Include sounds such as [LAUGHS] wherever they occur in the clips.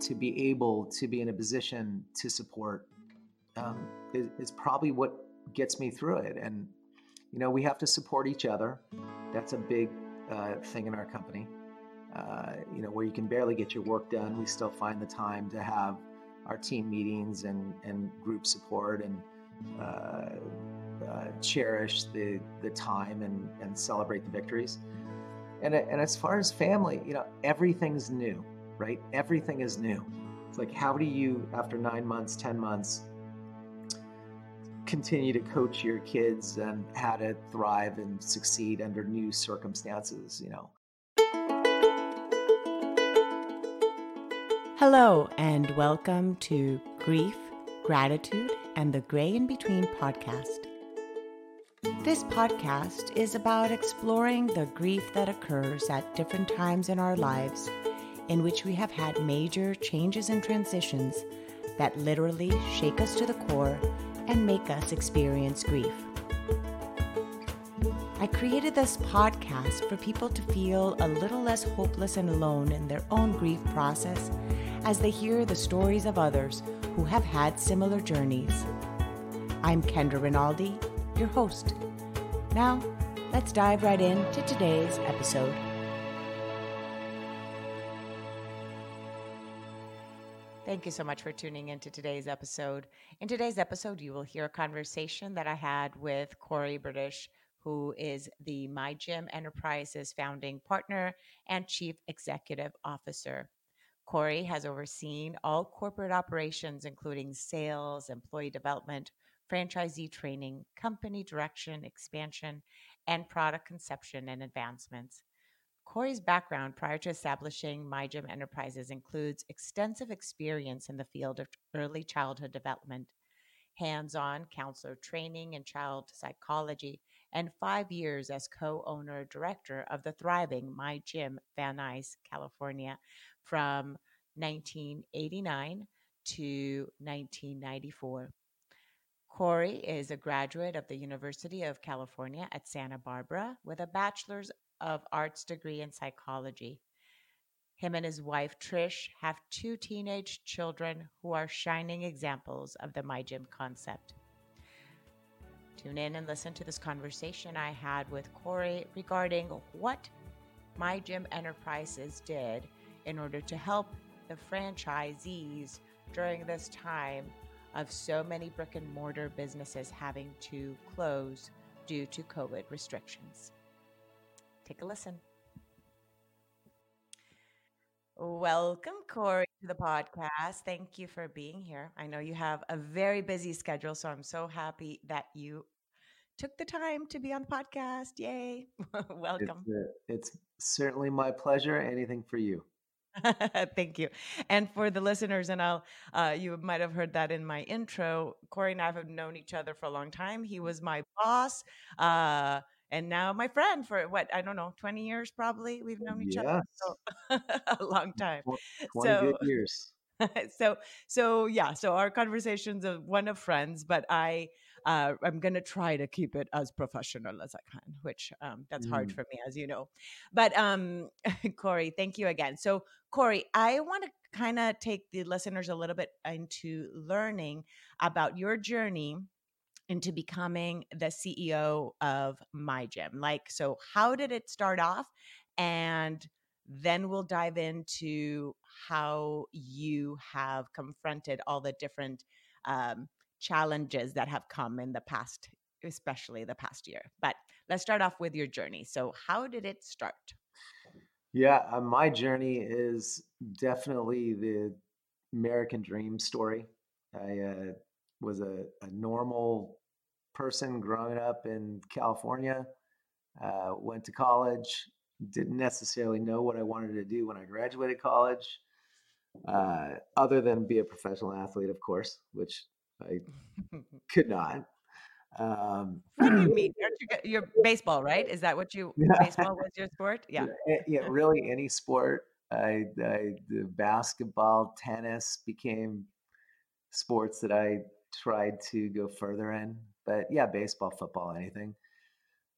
to be able to be in a position to support um, is, is probably what gets me through it. And you know, we have to support each other. That's a big uh, thing in our company. Uh, you know, where you can barely get your work done, we still find the time to have our team meetings and, and group support and uh, uh, cherish the, the time and, and celebrate the victories. And, and as far as family, you know, everything's new, right? Everything is new. It's like, how do you, after nine months, 10 months, continue to coach your kids and how to thrive and succeed under new circumstances, you know? Hello, and welcome to Grief, Gratitude, and the Gray in Between podcast. This podcast is about exploring the grief that occurs at different times in our lives in which we have had major changes and transitions that literally shake us to the core and make us experience grief. I created this podcast for people to feel a little less hopeless and alone in their own grief process as they hear the stories of others who have had similar journeys. I'm Kendra Rinaldi, your host. Now, let's dive right into today's episode. Thank you so much for tuning into today's episode. In today's episode, you will hear a conversation that I had with Cory Bertisch, who is the My Gym Enterprises founding partner and chief executive officer. Cory has overseen all corporate operations, including sales, employee development, franchisee training, company direction, expansion, and product conception and advancements. Cory's background prior to establishing My Gym Enterprises includes extensive experience in the field of early childhood development, hands on counselor training in child psychology, and five years as co owner director of the thriving My Gym Van Nuys, California from 1989 to 1994. Cory is a graduate of the University of California at Santa Barbara with a bachelor's of arts degree in psychology. Him and his wife, Trish, have two teenage children who are shining examples of the My Gym concept. Tune in and listen to this conversation I had with Cory regarding what My Gym Enterprises did in order to help the franchisees during this time of so many brick and mortar businesses having to close due to COVID restrictions. Take a listen. Welcome, Cory, to the podcast. Thank you for being here. I know you have a very busy schedule, so I'm so happy that you took the time to be on the podcast. Yay. [LAUGHS] Welcome. It's, uh, it's, certainly my pleasure. Anything for you. [LAUGHS] Thank you. And for the listeners, and I'll, uh, you might have heard that in my intro, Cory and I have known each other for a long time. He was my boss. Uh, and now my friend for what I don't know, twenty years probably. We've known each yes. other so [LAUGHS] a long time. Twenty so, good years. [LAUGHS] so so yeah, so our conversations are one of friends, but I uh, I'm gonna try to keep it as professional as I can, which um, that's mm. hard for me, as you know. But um, [LAUGHS] Cory, thank you again. So Cory, I want to kind of take the listeners a little bit into learning about your journey into becoming the CEO of My Gym? Like, so how did it start off? And then we'll dive into how you have confronted all the different um, challenges that have come in the past, especially the past year. But let's start off with your journey. So, how did it start? Yeah, uh, my journey is definitely the American dream story. I uh, was a, a normal person growing up in California. Uh, went to college, didn't necessarily know what I wanted to do when I graduated college, uh, other than be a professional athlete, of course, which I [LAUGHS] could not. Um, what do you mean? [CLEARS THROAT] You you're baseball, right? Is that what you yeah. baseball was your sport? [LAUGHS] Yeah, yeah, yeah really any sport. I, I the basketball, tennis became sports that I tried to go further in. But yeah, baseball, football, anything.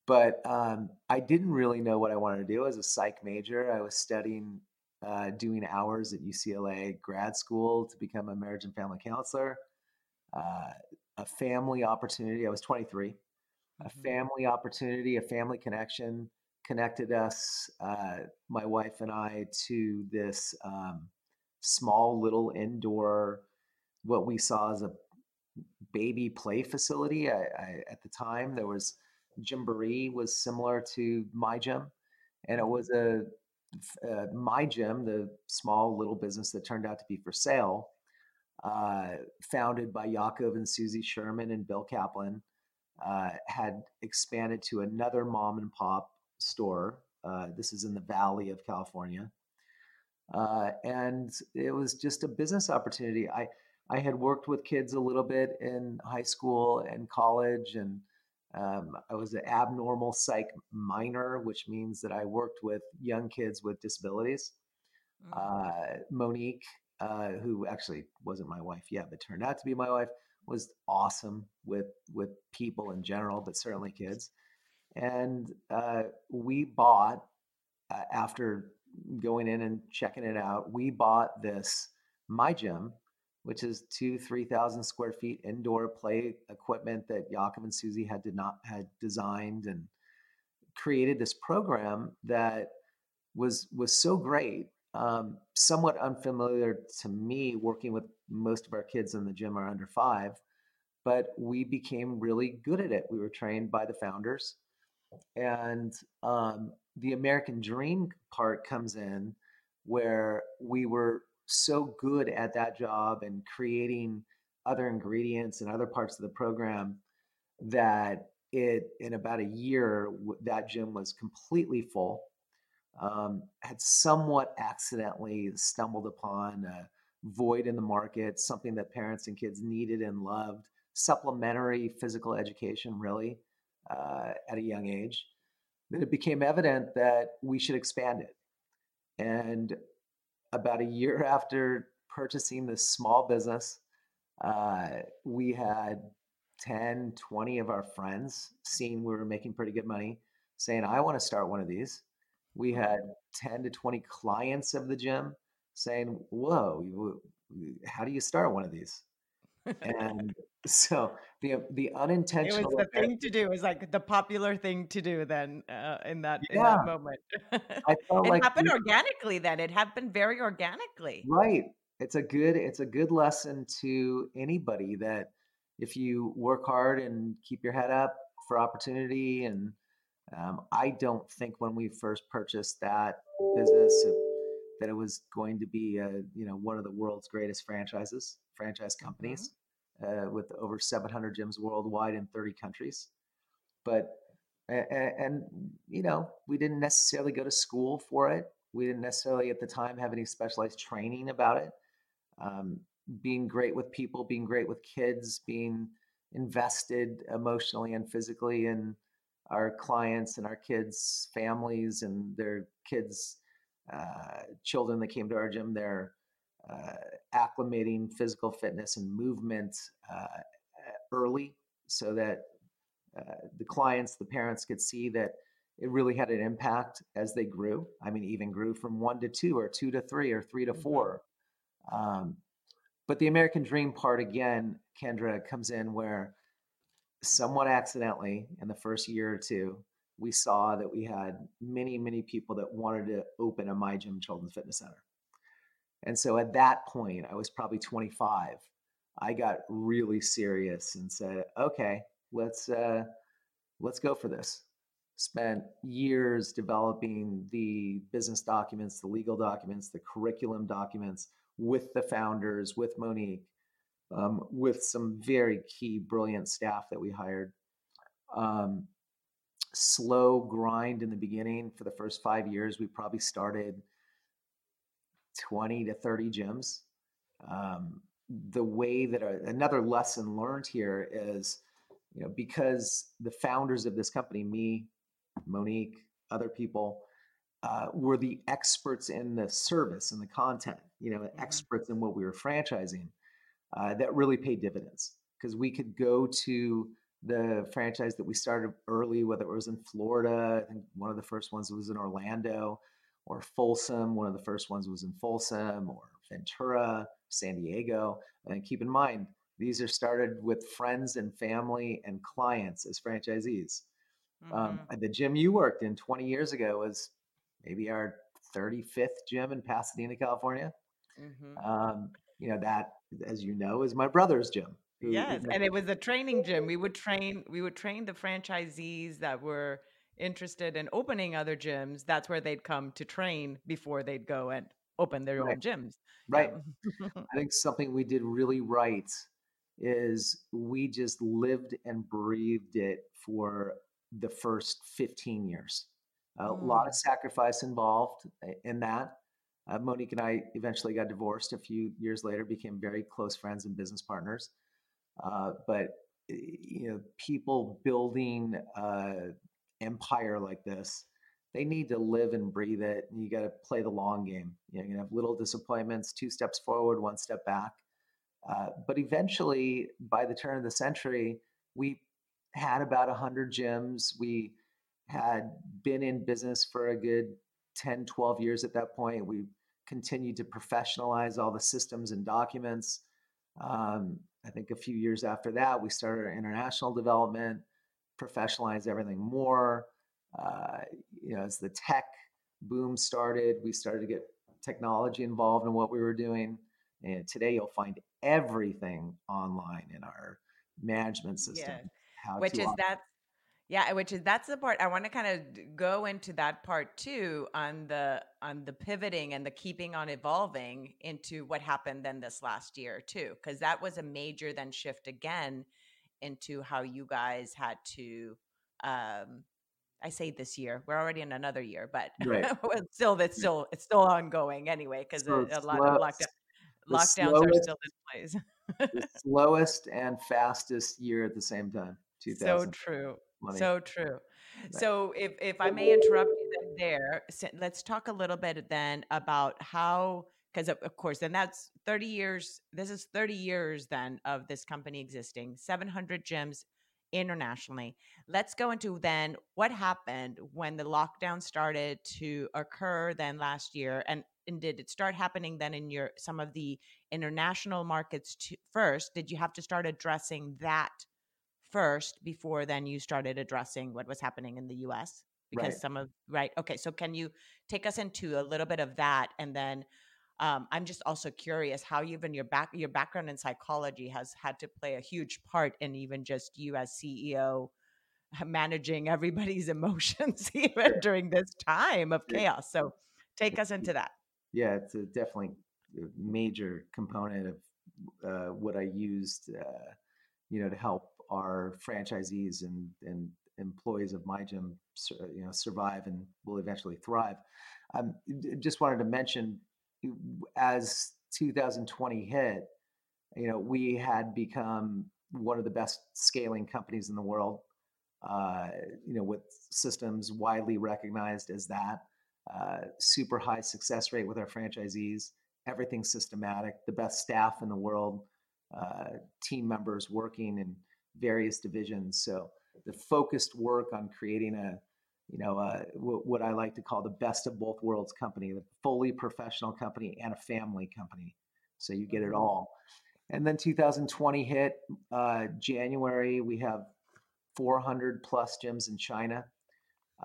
But um, I didn't really know what I wanted to do as a psych major. I was studying uh, doing hours at UCLA grad school to become a marriage and family counselor. Uh, a family opportunity. I was 23. A mm-hmm. family opportunity, a family connection connected us, uh, my wife and I, to this um, small little indoor, what we saw as a baby play facility. I, I, at the time, there was Gymboree was similar to my gym, and it mm-hmm. was a uh, my gym, the small little business that turned out to be for sale, uh, founded by Yaakov and Susie Sherman and Bill Kaplan, uh, had expanded to another mom and pop store. Uh, this is in the Valley of California. Uh, and it was just a business opportunity. I, I had worked with kids a little bit in high school and college, and um, I was an abnormal psych minor, which means that I worked with young kids with disabilities. Mm-hmm. Uh, Monique, uh, who actually wasn't my wife yet, but turned out to be my wife, was awesome with with people in general, but certainly kids. And uh, we bought uh, after going in and checking it out, we bought this my gym which is two, 3,000 square feet indoor play equipment that Yaakov and Susie had did not had designed and created this program that was was so great. Um, somewhat unfamiliar to me, working with most of our kids in the gym are under five, but we became really good at it. We were trained by the founders, and um, the American Dream part comes in where we were so good at that job and creating other ingredients and other parts of the program that it in about a year that gym was completely full um, had somewhat accidentally stumbled upon a void in the market something that parents and kids needed and loved supplementary physical education really uh, at a young age. That it became evident that we should expand it. And about a year [LAUGHS] after purchasing this small business, uh, we had 10, 20 of our friends seeing we were making pretty good money saying, I want to start one of these. We had 10 to 20 clients of the gym saying, Whoa, how do you start one of these? And so the the unintentional. It was the thing to do. It was like the popular thing to do then uh, in that yeah. in that moment. I [LAUGHS] felt it like happened we, organically. Then it happened very organically. Right. It's a good it's a good lesson to anybody that if you work hard and keep your head up for opportunity and um, I don't think when we first purchased that business that it was going to be a, you know one of the world's greatest franchises franchise companies uh, with over 700 gyms worldwide in 30 countries. But and, and, you know we didn't necessarily go to school for it. We didn't necessarily at the time have any specialized training about it. Um, being great with people, being great with kids, being invested emotionally and physically in our clients and our kids' families and their kids' uh, children that came to our gym, their acclimating physical fitness and movement uh, early so that uh, the clients, the parents could see that it really had an impact as they grew. I mean, even grew from one to two, or two to three, or three to mm-hmm. four. Um, but the American dream part, again, Kendra, comes in where somewhat accidentally in the first year or two, we saw that we had many, many people that wanted to open a My Gym Children's Fitness Center. And so at that point, I was probably 25. I got really serious and said, "Okay, let's uh, let's go for this." Spent years developing the business documents, the legal documents, the curriculum documents with the founders, with Monique, um, with some very key, brilliant staff that we hired. Um, slow grind in the beginning for the first five years. We probably started 20 to 30 gyms. Um, the way that another lesson learned here is, you know, because the founders of this company, me, Monique, other people, uh, were the experts in the service and the content, you know, mm-hmm. experts in what we were franchising, uh, that really paid dividends because we could go to the franchise that we started early, whether it was in Florida, I think one of the first ones was in Orlando, or Folsom. One of the first ones was in Folsom or Ventura, San Diego. And keep in mind, these are started with friends and family and clients as franchisees. Um, mm-hmm. Um, the gym you worked in 20 years ago was maybe our 35th gym in Pasadena, California. Mm-hmm. Um, you know that, as you know, is my brother's gym. Who, yes, and it was a training gym. We would train. We would train the franchisees that were interested in opening other gyms. That's where they'd come to train before they'd go and open their right. own gyms. Right. I think something we did really right is we just lived and breathed it for the first 15 years. A mm. lot of mm. sacrifice involved in that. Uh, Monique and I eventually got divorced a few years later, became very close friends and business partners. Uh, but eh, you know, people building uh, empire like this, they need to live and breathe it. And you got to play the long game. You know, you have little disappointments, two steps forward, one step back. Uh, but eventually, by the turn of the century, we had about 100 gyms. We had been in business for a good 10, 12 years at that point. We continued to professionalize all the systems and documents. Um, I think a few years after that, we started our international development, professionalized everything more. Uh, you know, as the tech boom started, we started to get technology involved in what we were doing. And today, you'll find everything online in our management system. Yeah. Which is operate. that yeah, which is that's the part I want to kind of go into that part too on the on the pivoting and the keeping on evolving into what happened then this last year too because that was a major then shift again into how you guys had to um I say this year. We're already in another year, but right. [LAUGHS] still, it's still it's still ongoing anyway because so a, a, lot of lockdown, lockdowns slowest, are still in place. the [LAUGHS] slowest and fastest year at the same time. So true. So true. So if if I may interrupt you there, let's talk a little bit then about how because of, of course then that's 30 years this is 30 years then of this company existing 700 gyms internationally. Let's go into then what happened when the lockdown started to occur then last year and, and did it start happening then in your some of the international markets to, first? Did you have to start addressing that first before then you started addressing what was happening in the US because right. some of right okay so can you take us into a little bit of that and then um, I'm just also curious how even your back your background in psychology has had to play a huge part in even just you as CEO [LAUGHS] managing everybody's [LAUGHS] emotions even during this time of chaos. So take us into that. Yeah, it's a definitely a major component of uh, what I used, uh, you know, to help our franchisees and, and employees of my gym you know survive and will eventually thrive um, just wanted to mention as 2020 hit you know we had become one of the best scaling companies in the world uh, you know with systems widely recognized as that uh, super high success rate with our franchisees everything systematic the best staff in the world uh, team members working in various divisions. So the focused work on creating a, you know, uh, w- what I like to call the best of both worlds company, the fully professional company and a family company. So you get it mm-hmm. all. And then 2020 hit uh, January. We have 400 plus gyms in China.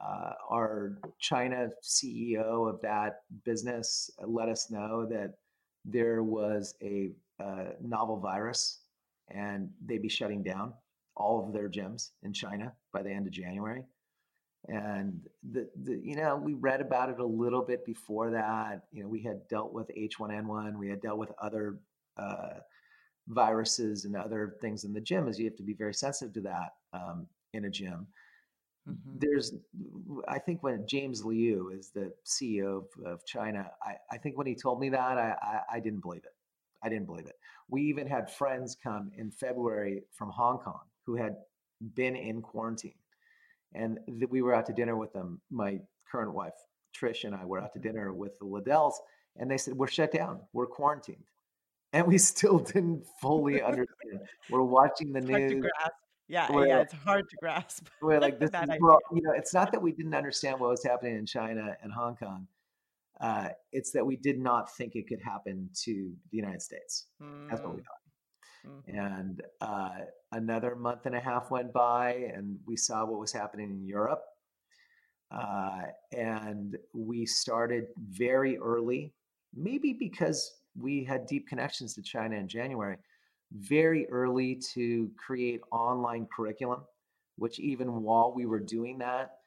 Uh, our China CEO of that business let us know that there was a uh, novel virus and they'd be shutting down all of their gyms in China by the end of January. And the, the you know we read about it a little bit before that. You know we had dealt with H1N1, we had dealt with other uh, viruses and other things in the gym. As you have to be very sensitive to that um, in a gym. Mm-hmm. There's, I think when James Liu is the CEO of, of China, I, I, think when he told me that, I, I, I didn't believe it. I didn't believe it. We even had friends come in February from Hong Kong who had been in quarantine. And th- we were out to dinner with them. My current wife, Trish, and I were out to dinner with the Liddells, and they said, We're shut down, we're quarantined. [LAUGHS] And we still didn't fully understand. we're watching the news. Yeah, yeah, it's hard to grasp. [LAUGHS] We're like, this is, well, you know, it's not that we didn't understand what was happening in China and Hong Kong. uh, it's that we did not think it could happen to the United States. Mm. That's what we mm. thought. Mm-hmm. And uh, another month and a half went by, and we saw what was happening in Europe. Uh, and we started very early, maybe because we had deep connections to China in January, very early to create online curriculum, which even while we were doing that,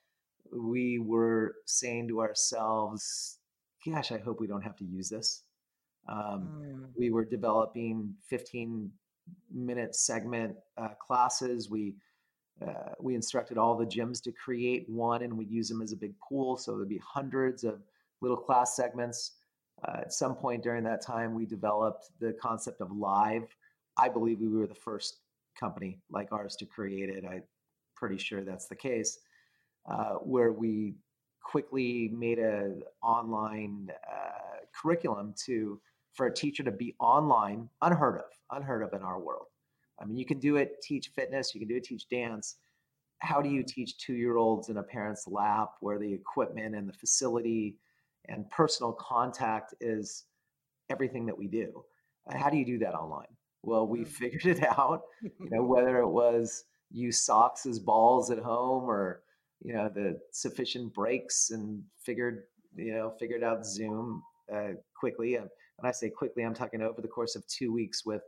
we were saying to ourselves, gosh, I hope we don't have to use this. Um, mm. We were developing 15 minute segment uh, classes. We uh, we instructed all the gyms to create one, and we'd use them as a big pool. So there'd be hundreds of little class segments. Uh, at some point during that time, we developed the concept of live. I believe we were the first company like ours to create it. I'm pretty sure that's the case, uh, where we quickly made an online uh, curriculum to for a teacher to be online, unheard of, unheard of in our world. I mean, you can do it, teach fitness, you can do it, teach dance. How do you teach two year olds in a parent's lap where the equipment and the facility and personal contact is everything that we do? How do you do that online? Well, we mm. figured it out, you know, [LAUGHS] whether it was use socks as balls at home or, you know, the sufficient breaks and figured, you know, figured out Zoom uh, quickly. And when I say quickly, I'm talking over the course of two weeks with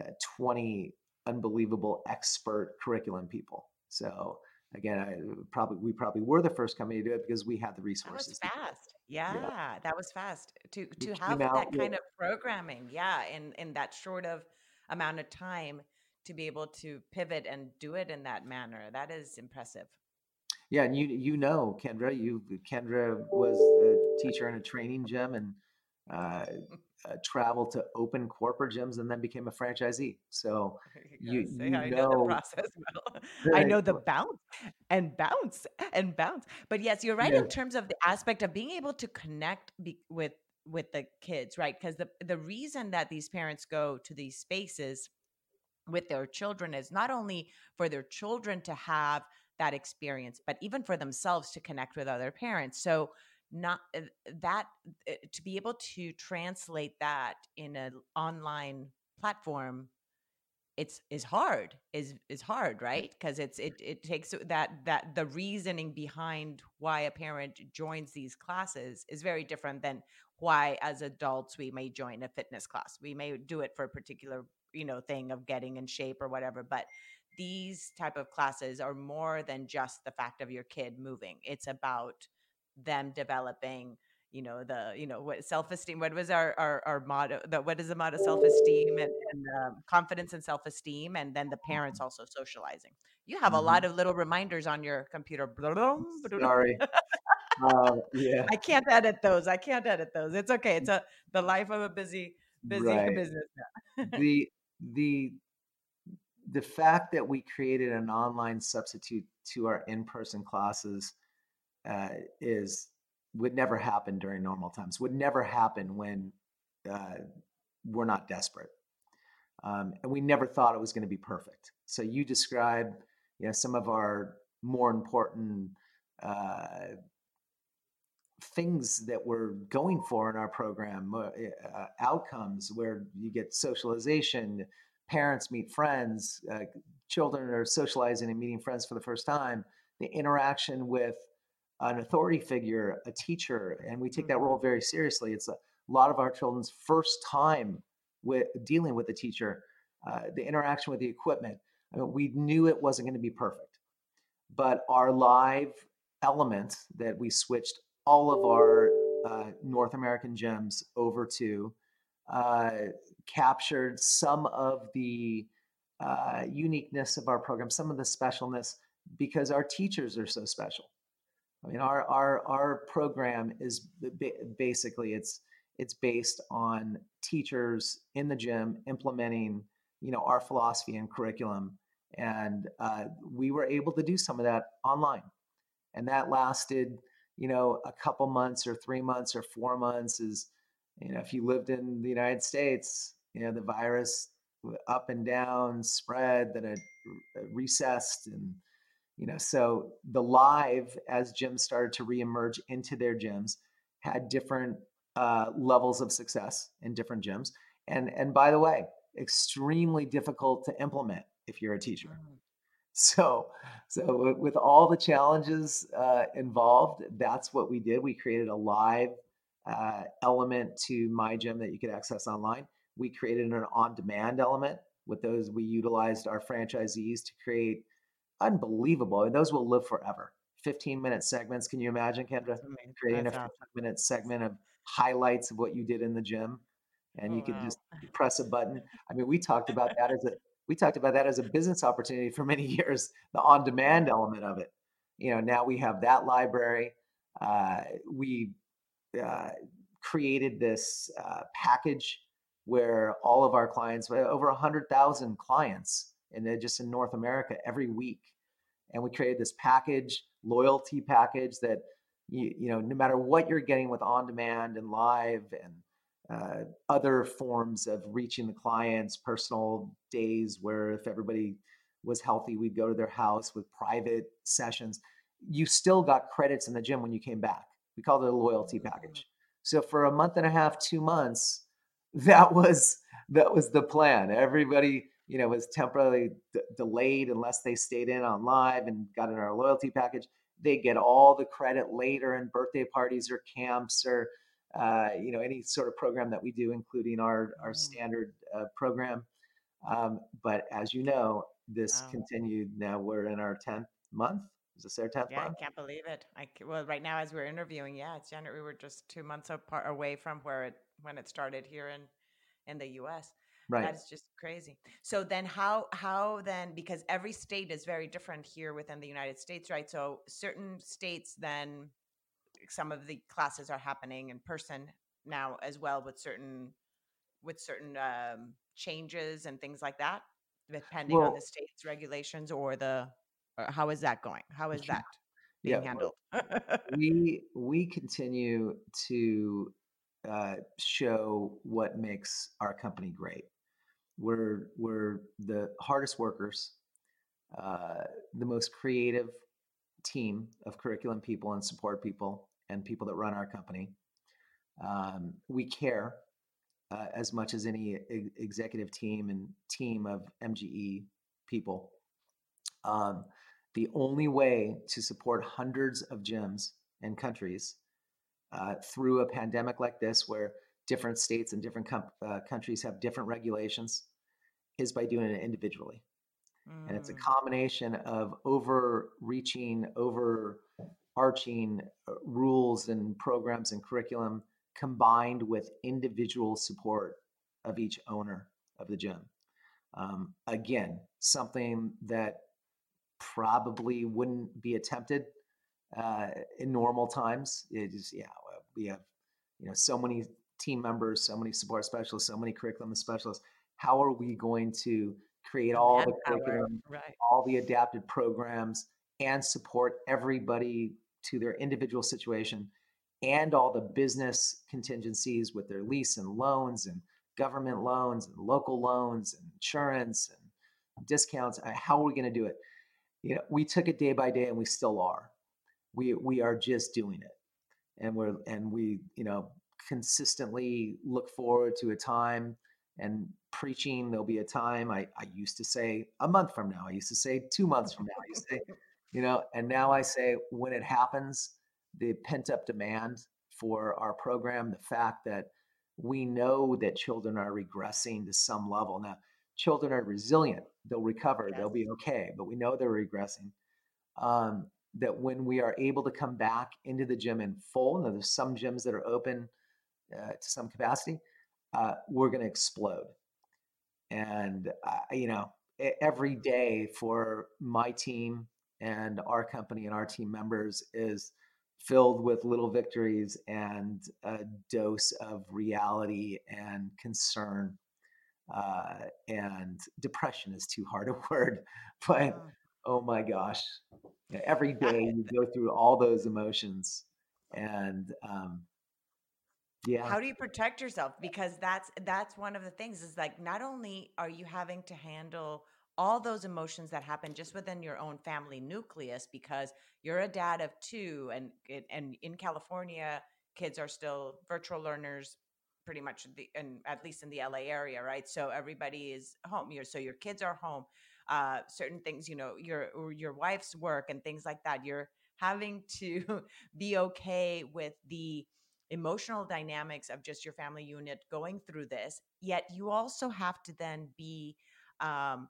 uh, 20 unbelievable expert curriculum people. So again, I probably we probably were the first company to do it because we had the resources. That was fast. Yeah, yeah. that was fast to to have that kind of programming. Yeah, in in that short of amount of time to be able to pivot and do it in that manner. That is impressive. Yeah, and you you know Kendra, you Kendra was a teacher in a training gym and uh, uh, traveled to open corporate gyms and then became a franchisee. So [LAUGHS] you, you, you I know, [LAUGHS] know, the process well. I know the bounce and bounce and bounce. But yes, you're right yeah. in terms of the aspect of being able to connect be- with with the kids, right? Because the the reason that these parents go to these spaces with their children is not only for their children to have that experience, but even for themselves to connect with other parents. So not uh, that uh, to be able to translate that in an online platform it's is hard is is hard right? Because it's it it takes that that the reasoning behind why a parent joins these classes is very different than why as adults we may join a fitness class. We may do it for a particular you know thing of getting in shape or whatever but these type of classes are more than just the fact of your kid moving. It's about them developing you know the you know what self-esteem what was our our, our motto the, what is the motto self-esteem and, and um, confidence and self-esteem and then the parents also socializing. You have mm-hmm. a lot of little reminders on your computer. Sorry. Uh, yeah. I can't edit those. I can't edit those. It's okay. It's a the life of a busy busy right. business [LAUGHS] the the the fact that we created an online substitute to our in-person classes uh, is would never happen during normal times. Would never happen when uh, we're not desperate, um, and we never thought it was going to be perfect. So you describe, you know, some of our more important uh, things that we're going for in our program, uh, uh outcomes where you get socialization, parents meet friends, uh, children are socializing and meeting friends for the first time, the interaction with an authority figure, a teacher, and we take that mm-hmm. role very seriously. It's a lot of our children's first time with dealing with a teacher, uh, the interaction with the equipment. I mean, we knew it wasn't going to be perfect, but our live element that we switched all of our uh, North American gyms over to uh, captured some of the uh, uniqueness of our program, some of the specialness, because our teachers are so special. I mean, our our our program is basically it's it's based on teachers in the gym implementing you know our philosophy and curriculum, and uh, we were able to do some of that online, and that lasted you know a couple months or three months or four months. Is you know if you lived in the United States, you know the virus up and down spread, then it recessed and you know so the live as gyms started to reemerge into their gyms had different uh, levels of success in different gyms. And and by the way, extremely difficult to implement if you're a teacher. Mm. So, so with all the challenges uh, involved, that's what we did. We created a live uh, element to my gym that you could access online. We created an on-demand element. With those, we utilized our franchisees to create unbelievable, and those will live forever. 15 minute segments. Can you imagine, Kendra, creating a 15 minute segment of highlights of what you did in the gym? And oh, you could wow. just press a button. I mean, we talked about that as a we talked about that as a business opportunity for many [LAUGHS] years, the on demand element of it. You know, now we have that library. Uh, we uh, created this uh, package where all of our clients, over 100,000 clients, and just in North America every week. And we created this package, loyalty package that you, you know, no matter what you're getting with on demand and live and uh, other forms of reaching the clients, personal days where if everybody was healthy, we'd go to their house with private sessions. You still got credits in the gym when you came back. We called it a loyalty mm-hmm. package. So for a month and a half, two months, [LAUGHS] that was that was the plan. Everybody, you know, was temporarily d- delayed unless they stayed in on live and got in our loyalty package. They get all the credit later in birthday parties or camps or uh, you know any sort of program that we do, including our our mm. standard uh, program. Um, but as you know, this wow. continued. Now we're in our tenth month. Is this our tenth yeah, month? I can't believe it. I well, right now as we're interviewing, yeah, it's January. We were just two months apart away from where it when it started here in in the U.S. Right. That is just crazy. So then how how then because every state is very different here within the United States, right? So certain states then some of the classes are happening in person now as well with certain with certain um, changes and things like that depending well, on the state's regulations or the or how is that going how is [LAUGHS] that being yeah, handled [LAUGHS] we we continue to uh, show what makes our company great we're we're the hardest workers uh, the most creative team of curriculum people and support people and people that run our company. Um, we care uh, as much as any executive team and team of MGE people. Um, the only way to support hundreds of gyms and countries uh, through a pandemic like this, where different states and different com- uh, countries have different regulations, is by doing it individually. Mm. And it's a mm. combination of overreaching, over arching uh, rules and programs and curriculum combined with individual support of each owner of the gym. Um, again, something that probably wouldn't be attempted uh, in normal times. It is, yeah, we have, you know, so many team members, so many support specialists, so many curriculum specialists. How are we going to create all the curriculum, right. all the adapted programs, and support everybody to their individual situation and all the business contingencies with their lease and loans and government loans and local loans and insurance and discounts. Uh, how are we going to do it? You know, we took it day by day and we still are. We we are just doing it. And we're and we, you know, consistently look forward to a time and preaching there'll be a time I, I used to say a month from now i used to say two months from now i used to say you know and now i say when it happens the pent up demand for our program the fact that we know that children are regressing to some level now children are resilient they'll recover yes. they'll be okay but we know they're regressing um, that when we are able to come back into the gym in full now there's some gyms that are open uh, to some capacity uh, we're going to explode and uh, you know every day for my team and our company and our team members is filled with little victories and a dose of reality and concern. Uh, and depression is too hard a [LAUGHS] word, but oh my gosh, every day you go through all those emotions. And um, yeah. How do you protect yourself? Because that's that's one of the things is like not only are you having to handle all those emotions that happen just within your own family nucleus because you're a dad of two and and in California kids are still virtual learners pretty much the and at least in the LA area, right? So everybody is home. You're, so your kids are home. Uh, certain things, you know, your your wife's work and things like that. You're having to [LAUGHS] be okay with the emotional dynamics of just your family unit going through this. Yet you also have to then be um,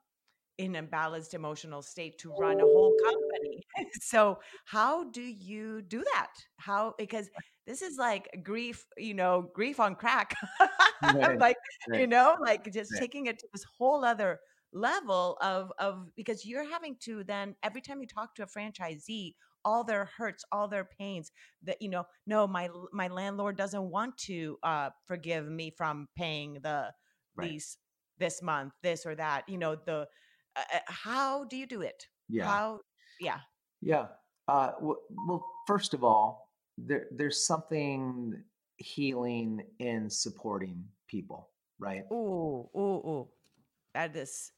in a balanced emotional state to run a whole company. [LAUGHS] so how do you do that? How because this is like grief, you know, grief on crack. [LAUGHS] right, like, right. you know, like just right. taking it to this whole other level of of because you're having to then every time you talk to a franchisee all their hurts all their pains that you know no my my landlord doesn't want to uh forgive me from paying the lease this month this or that you know the uh, uh, how do you do it? Yeah. How? Yeah. Yeah. Uh, well, well, first of all, there, there's something healing in supporting people, right? Ooh, ooh, ooh. That is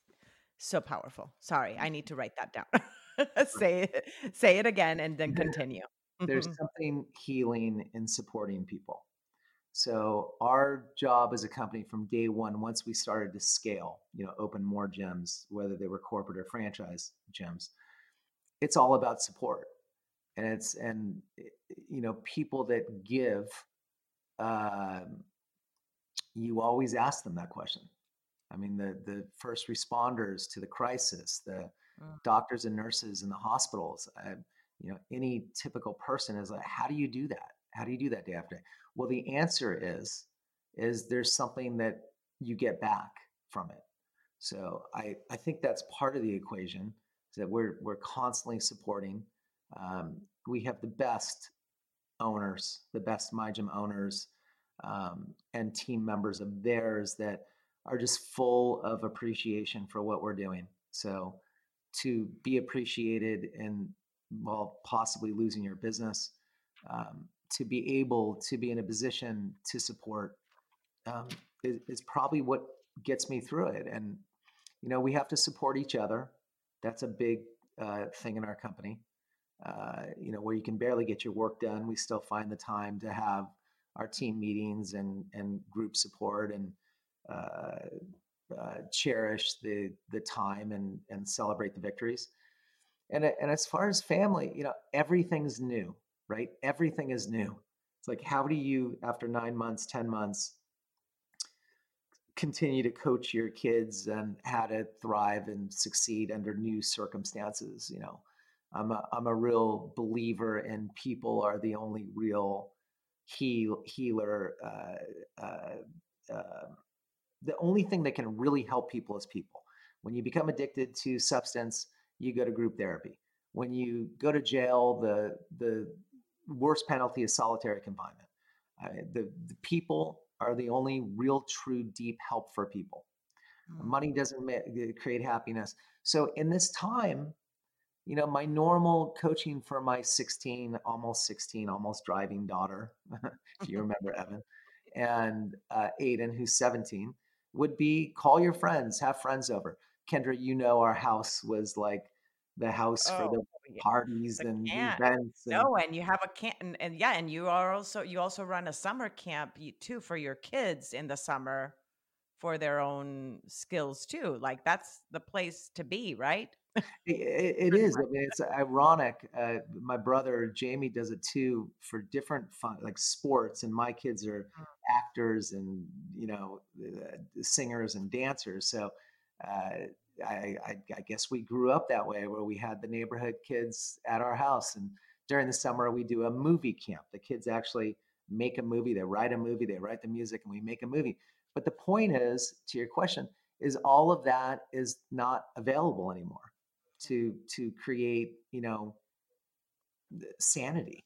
so powerful. Sorry, I need to write that down. [LAUGHS] [LAUGHS] say it, say it again, and then continue. there's something healing in supporting people. So our job as a company from day one, once we started to scale, you know, open more gyms, whether they were corporate or franchise gyms, it's all about support. And it's and eh, you know people that give, uh, you always ask them that question. I mean, the the first responders to the crisis, the mm. doctors and nurses in the hospitals, uh, you know, any typical person is like, how do you do that? How do you do that day after day? Well, the answer is is there's something that you get back from it. So I, I think that's part of the equation is that we're we're constantly supporting. Um, we have the best owners, the best MyGym owners, um, and team members of theirs that are just full of appreciation for what we're doing. So to be appreciated and while possibly losing your business, um, to be able to be in a position to support um, is, is probably what gets me through it. And you know, we have to support each other. That's a big uh, thing in our company. Uh, you know, where you can barely get your work done, we still find the time to have our team meetings and and group support and uh, uh, cherish the the time and and celebrate the victories. And and as far as family, you know, everything's new right? Everything is new. It's like, how do you, after nine months, 10 months, continue to coach your kids and how to thrive and succeed under new circumstances? You know, I'm a, I'm a real believer in people are the only real heal, healer. Uh, uh, uh, the only thing that can really help people is people. When you become addicted to substance, you go to group therapy. When you go to jail, the the worst penalty is solitary confinement. Uh, the, the, people are the only real, true, deep help for people. Mm. Money doesn't ma- create happiness. So in this time, you know, my normal coaching for my 16, almost 16, almost driving daughter, [LAUGHS] if you [LAUGHS] remember Evan, and uh, Aiden, who's 17, would be call your friends, have friends over. Kendra, you know, our house was like the house oh, for the parties the and camp. events. And- no, and you have a camp, and, and, yeah, and you are also you also run a summer camp too for your kids in the summer for their own skills too. Like that's the place to be, right? it, it is. I mean, it's ironic. Uh, my brother Jamie does it too for different fun, like sports, and my kids are mm. Actors and you know singers and dancers. So. Uh, I, I, I, guess we grew up that way where we had the neighborhood kids at our house. And during the summer, we do a movie camp. The kids actually make a movie, they write a movie, they write the music, and we make a movie. But the point is, to your question, is all of that is not available anymore to to create, you know, sanity.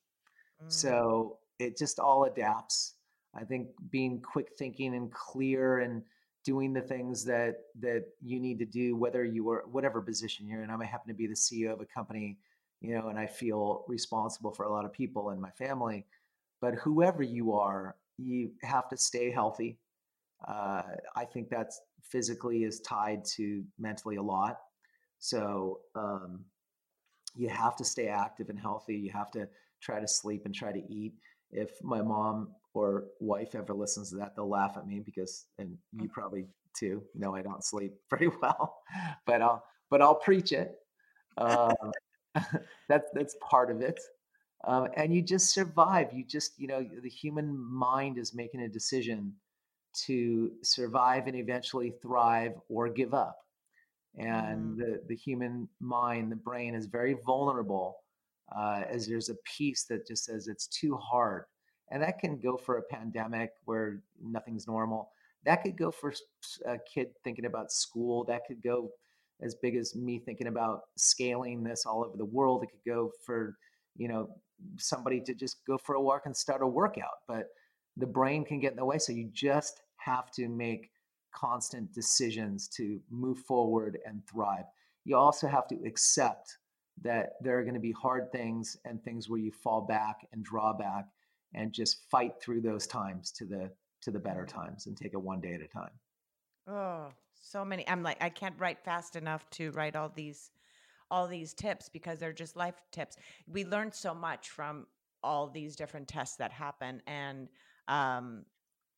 Mm. So it just all adapts. I think being quick thinking and clear and doing the things that that you need to do whether you are whatever position you're in. I happen to be the ceo of a company you know and i feel responsible for a lot of people in my family but whoever you are you have to stay healthy. Uh, i think that's physically is tied to mentally a lot. So um, you have to stay active and healthy. You have to try to sleep and try to eat. If my mom or wife ever listens to that, they'll laugh at me because, and you probably too know I don't sleep [LAUGHS] very well, but I'll but I'll preach it. Um, [LAUGHS] that's that's part of it, um, and you just survive. You just you know the human mind is making a decision to survive and eventually thrive or give up. And mm. the, the human mind, the brain is very vulnerable uh, as there's a piece that just says it's too hard. And that can go for a pandemic where nothing's normal. That could go for a kid thinking about school. That could go as big as me thinking about scaling this all over the world. It could go for, you know, somebody to just go for a walk and start a workout. But the brain can get in the way. So you just have to make constant decisions to move forward and thrive. You also have to accept that there are going to be hard things and things where you fall back and draw back and just fight through those times to the to the better times and take it one day at a time. Oh, so many. I'm like I can't write fast enough to write all these all these tips because they're just life tips. We learned so much from all these different tests that happen and um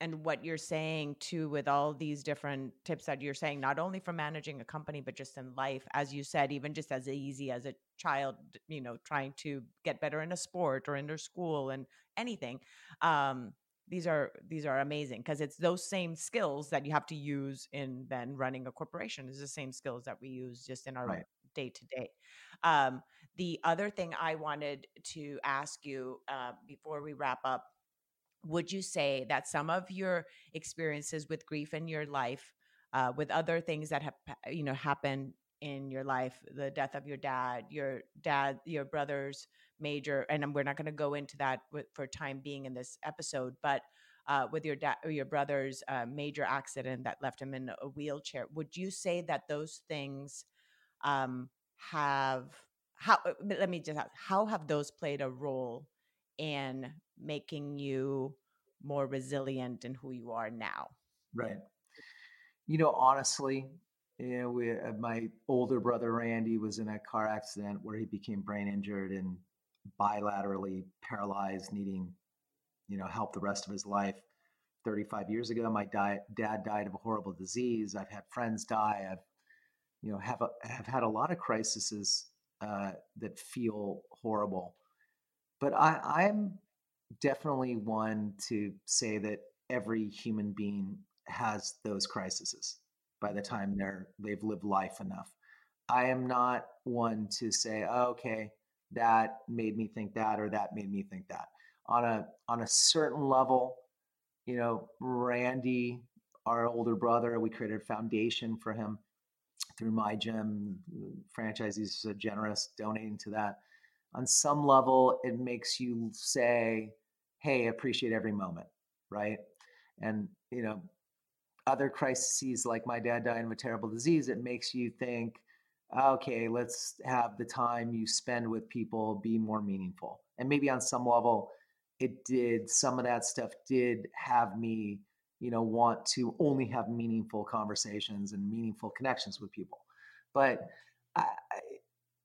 and what you're saying too with all these different tips that you're saying not only for managing a company but just in life as you said even just as easy as a child you know trying to get better in a sport or in their school and anything um, these are these are amazing because it's those same skills that you have to use in then running a corporation is the same skills that we use just in our day to day the other thing i wanted to ask you uh, before we wrap up would you say that some of your experiences with grief in your life uh, with other things that have you know happened in your life the death of your dad your dad your brother's major and we're not going to go into that for time being in this episode but uh, with your dad or your brother's uh, major accident that left him in a wheelchair would you say that those things um, have how uh, let me just ask how have those played a role in making you more resilient in who you are now? Right. You know, honestly, you know, we, uh, my older brother Randy was in a car accident where he became brain injured and bilaterally paralyzed, needing, you know, help the rest of his life. 35 years ago, my di- dad died of a horrible disease. I've had friends die. I've, you know, have a, have had a lot of crises uh, that feel horrible. But I, I'm definitely one to say that every human being has those crises by the time they're they've lived life enough. I am not one to say, oh, okay, that made me think that or that made me think that. On a on a certain level, you know, Randy, our older brother, we created a foundation for him through my gym. Uh, franchisees so generous donating to that on some level, it makes you say, hey, appreciate every moment, right? And, you know, other crises like my dad dying of a terrible disease, it makes you think, okay, let's have the time you spend with people be more meaningful. And maybe on some level, it did, some of that stuff did have me, you know, want to only have meaningful conversations and meaningful connections with people. But I,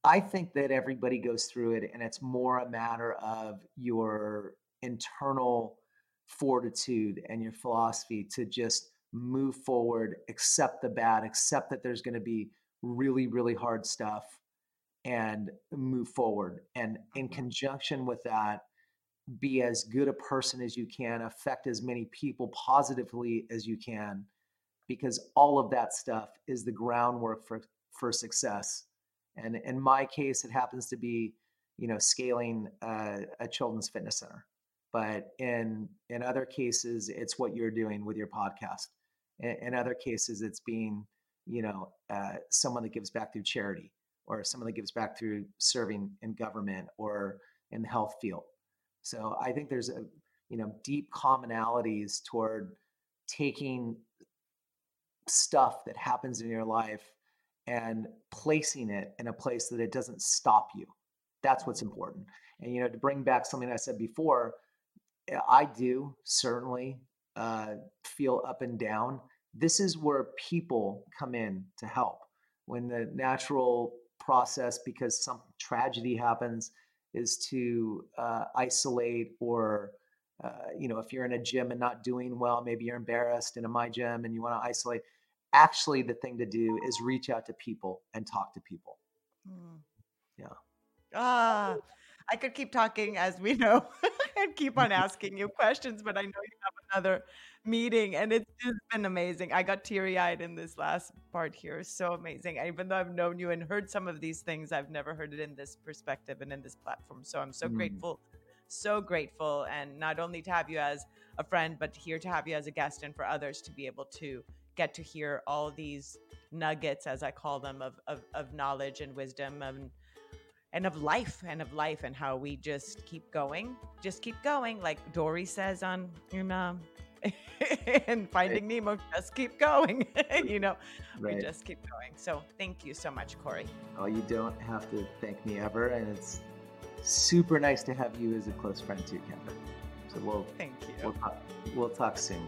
I think that everybody goes through it, and it's more a matter of your internal fortitude and your philosophy to just move forward, accept the bad, accept that there's going to be really, really hard stuff, and move forward. And in mm-hmm. conjunction with that, be as good a person as you can, affect as many people positively as you can, because all of that stuff is the groundwork for, for success and in my case, it happens to be, you know, scaling uh, a children's fitness center. But in in other cases, it's what you're doing with your podcast. In, in other cases, it's being, you know, uh, someone that gives back through charity, or someone that gives back through serving in government or in the health field. So I think there's a, you know, deep commonalities toward taking stuff that happens in your life and placing it in a place that it doesn't stop you. That's what's important. And you know, to bring back something I said before, eh, I do certainly uh, feel up and down. This is where people come in to help. When the natural process, because some tragedy happens, is to uh, isolate or uh, you know, if you're in a gym and not doing well, maybe you're embarrassed in a my gym and you want to isolate. Actually, the thing to do is reach out to people and talk to people. Mm. Yeah. Ah, I could keep talking as we know [LAUGHS] and keep on [LAUGHS] asking you questions, but I know you have another meeting and it's been amazing. I got teary eyed in this last part here. So amazing. Even though I've known you and heard some of these things, I've never heard it in this perspective and in this platform. So I'm so mm. grateful, so grateful. And not only to have you as a friend, but here to have you as a guest and for others to be able to get to hear all these nuggets, as I call them, of, of, of knowledge and wisdom and and of life and of life and how we just keep going just keep going like dory says on um [LAUGHS] and finding right. nemo just keep going [LAUGHS] you know right. we just keep going so thank you so much Cory oh you don't have to thank me ever and it's super nice to have you as a close friend too Kendra. so we'll thank you we'll talk, we'll talk soon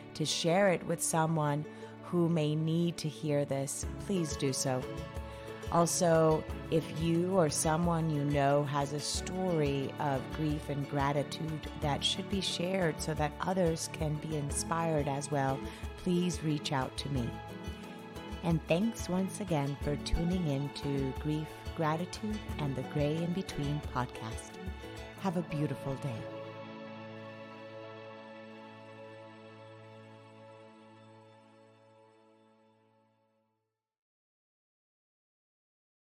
to share it with someone who may need to hear this, please do so. Also, if you or someone you know has a story of grief and gratitude that should be shared so that others can be inspired as well, please reach out to me. And thanks once again for tuning in to Grief, Gratitude, and the Gray in Between podcast. Have a beautiful day.